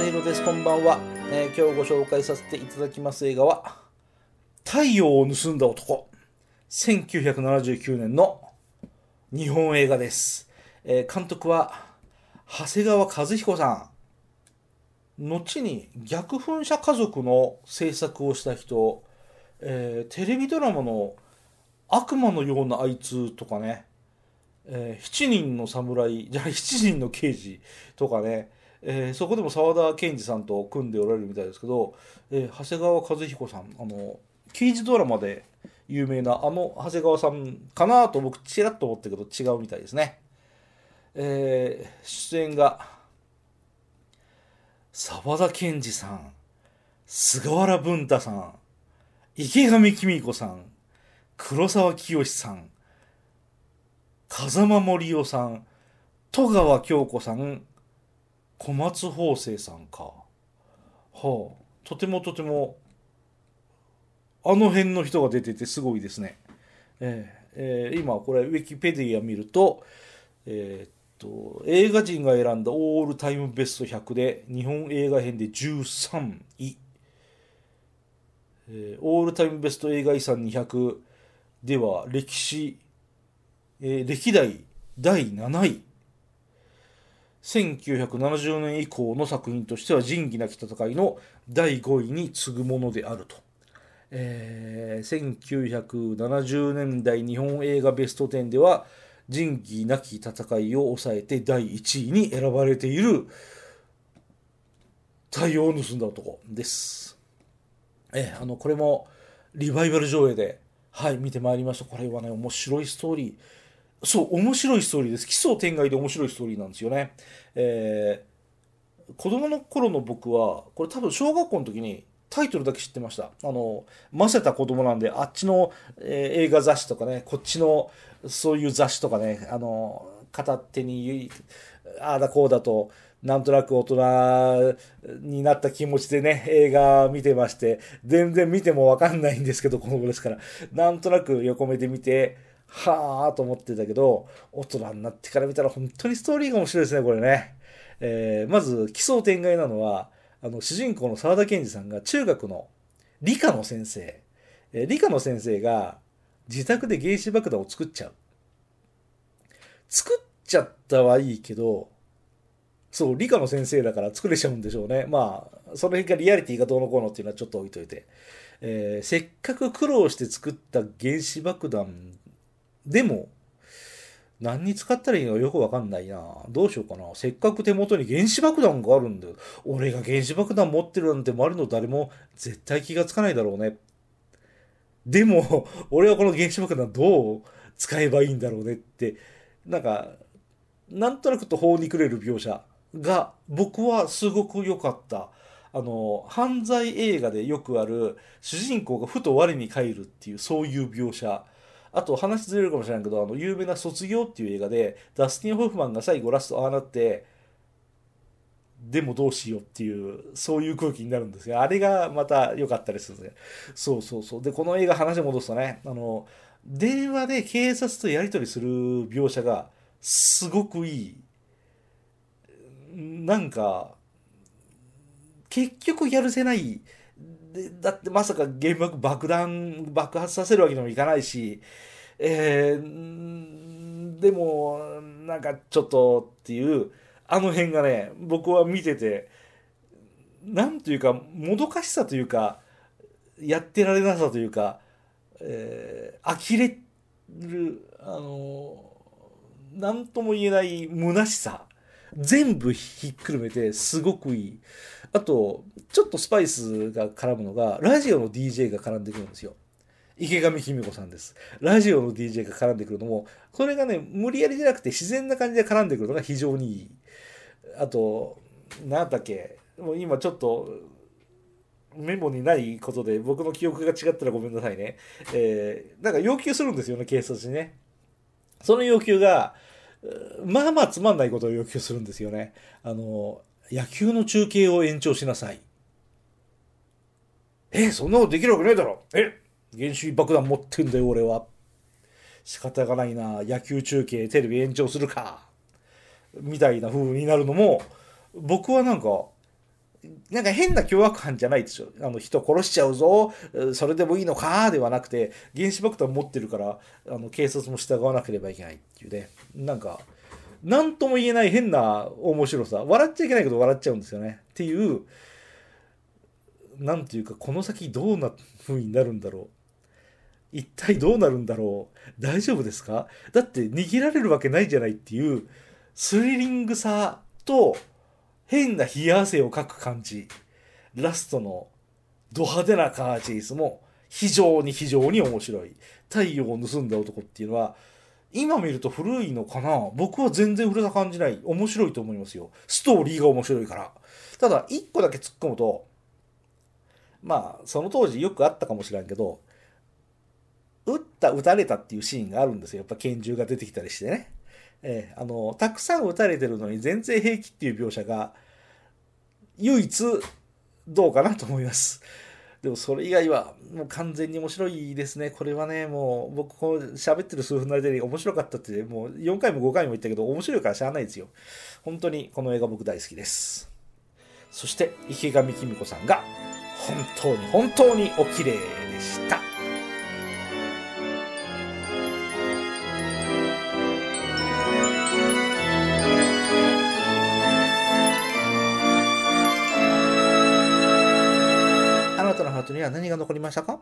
です。こんばんは、えー今日ご紹介させていただきます映画は「太陽を盗んだ男」1979年の日本映画です、えー監督は長谷川和彦さん。後に逆噴射家族の制作をした人、えーテレビドラマの悪魔のようなあいつとかね、えー七人の侍じゃない七人の刑事とかね、えーそこでも沢田研二さんと組んでおられるみたいですけど、えー長谷川和彦さんあの刑事ドラマで有名なあの長谷川さんかなと僕ちらっと思ったけど違うみたいですね、えー出演が沢田研二さん菅原文太さん池上紀美子さん黒沢清さん風間森夫さん戸川京子さん小松芳生さんか。はあ。とてもとてもあの辺の人が出ててすごいですね。えーえー今これウィキペディア見るとえーっと映画人が選んだオールタイムベスト100で日本映画編で13位、えーオールタイムベスト映画遺産200では歴史、えー歴代第7位。1970年以降の作品としては仁義なき戦いの第5位に次ぐものであると、えー1970年代日本映画ベスト10では仁義なき戦いを抑えて第1位に選ばれている太陽を盗んだ男です。えーあのこれもリバイバル上映で、はい、見てまいりました。これはね、面白いストーリー。そう、面白いストーリーです。奇想天外で面白いストーリーなんですよね。えー子供の頃の僕は、これ多分小学校の時にタイトルだけ知ってました。あの、ませた子供なんで、あっちの、えー映画雑誌とかね、こっちのそういう雑誌とかね、あの、片手に、ああだこうだと、なんとなく大人になった気持ちでね、映画見てまして、全然見てもわかんないんですけど、この頃ですから、なんとなく横目で見て、はぁーと思ってたけど、大人になってから見たら本当にストーリーが面白いですね、これね。えーまず、奇想天外なのは、あの、主人公の沢田研二さんが中学の理科の先生、えー理科の先生が自宅で原子爆弾を作っちゃう。作っちゃったはいいけど、そう、理科の先生だから作れちゃうんでしょうね。まあ、その辺がリアリティがどうのこうのっていうのはちょっと置いといて。えーせっかく苦労して作った原子爆弾でも、何に使ったらいいのかよくわかんないな。どうしようかな。せっかく手元に原子爆弾があるんだよ。俺が原子爆弾持ってるなんて周りの誰も絶対気がつかないだろうね。でも、俺はこの原子爆弾どう使えばいいんだろうねって、なんか、なんとなく途方に暮れる描写が僕はすごく良かった。あの、犯罪映画でよくある主人公がふと我に返るっていうそういう描写。あと話ずれるかもしれないけど、あの、有名な卒業っていう映画で、ダスティン・ホフマンが最後ラストああなって、でもどうしようっていう、そういう空気になるんですが、あれがまた良かったりするんですね。そうそうそう。で、この映画話戻すとね、あの、電話で警察とやり取りする描写がすごくいい。なんか、結局やるせない。でだってまさか原爆爆弾爆発させるわけにもいかないし、えーでも、なんかちょっとっていう、あの辺がね、僕は見てて、なんというか、もどかしさというか、やってられなさというか、えー呆れる、あの、なんとも言えない虚しさ。全部ひっくるめてすごくいい。あと、ちょっとスパイスが絡むのが、ラジオの DJ が絡んでくるんですよ。池上紀美子さんです。ラジオの DJ が絡んでくるのも、それがね、無理やりじゃなくて自然な感じで絡んでくるのが非常にいい。あと、なんだっけ、もう今ちょっと、メモにないことで僕の記憶が違ったらごめんなさいね。えーなんか要求するんですよね、警察にね。その要求が、まあまあつまんないことを要求するんですよね。あの、野球の中継を延長しなさい。え、そんなことできるわけないだろえ、原子爆弾持ってんだよ、俺は。仕方がないな。野球中継テレビ延長するか。みたいな風になるのも、僕はなんか、なんか変な凶悪犯じゃないでしょ。あの人殺しちゃうぞ、それでもいいのか？ではなくて、原子爆弾持ってるから、あの警察も従わなければいけないっていうね。なんか、なんとも言えない変な面白さ。笑っちゃいけないけど笑っちゃうんですよね。っていう、なんていうか、この先どうな風になるんだろう。一体どうなるんだろう大丈夫ですか？だって逃げられるわけないじゃないっていうスリリングさと変な冷や汗をかく感じ。ラストのド派手なカーチェイスも非常に非常に面白い。太陽を盗んだ男っていうのは、今見ると古いのかな？僕は全然古さ感じない。面白いと思いますよ。ストーリーが面白いから。ただ、一個だけ突っ込むと、まあ、その当時よくあったかもしれんけど、撃った、撃たれたっていうシーンがあるんですよ。やっぱ拳銃が出てきたりしてね。えー、あの、たくさん撃たれてるのに全然平気っていう描写が、唯一どうかなと思います。でもそれ以外はもう完全に面白いですね。これはね、もう僕こう喋ってる数分の間に面白かったってもう4回も5回も言ったけど面白いからしゃあないですよ。本当にこの映画僕大好きです。そして池上紀美子さんが本当に本当にお綺麗でした。が残りましたか？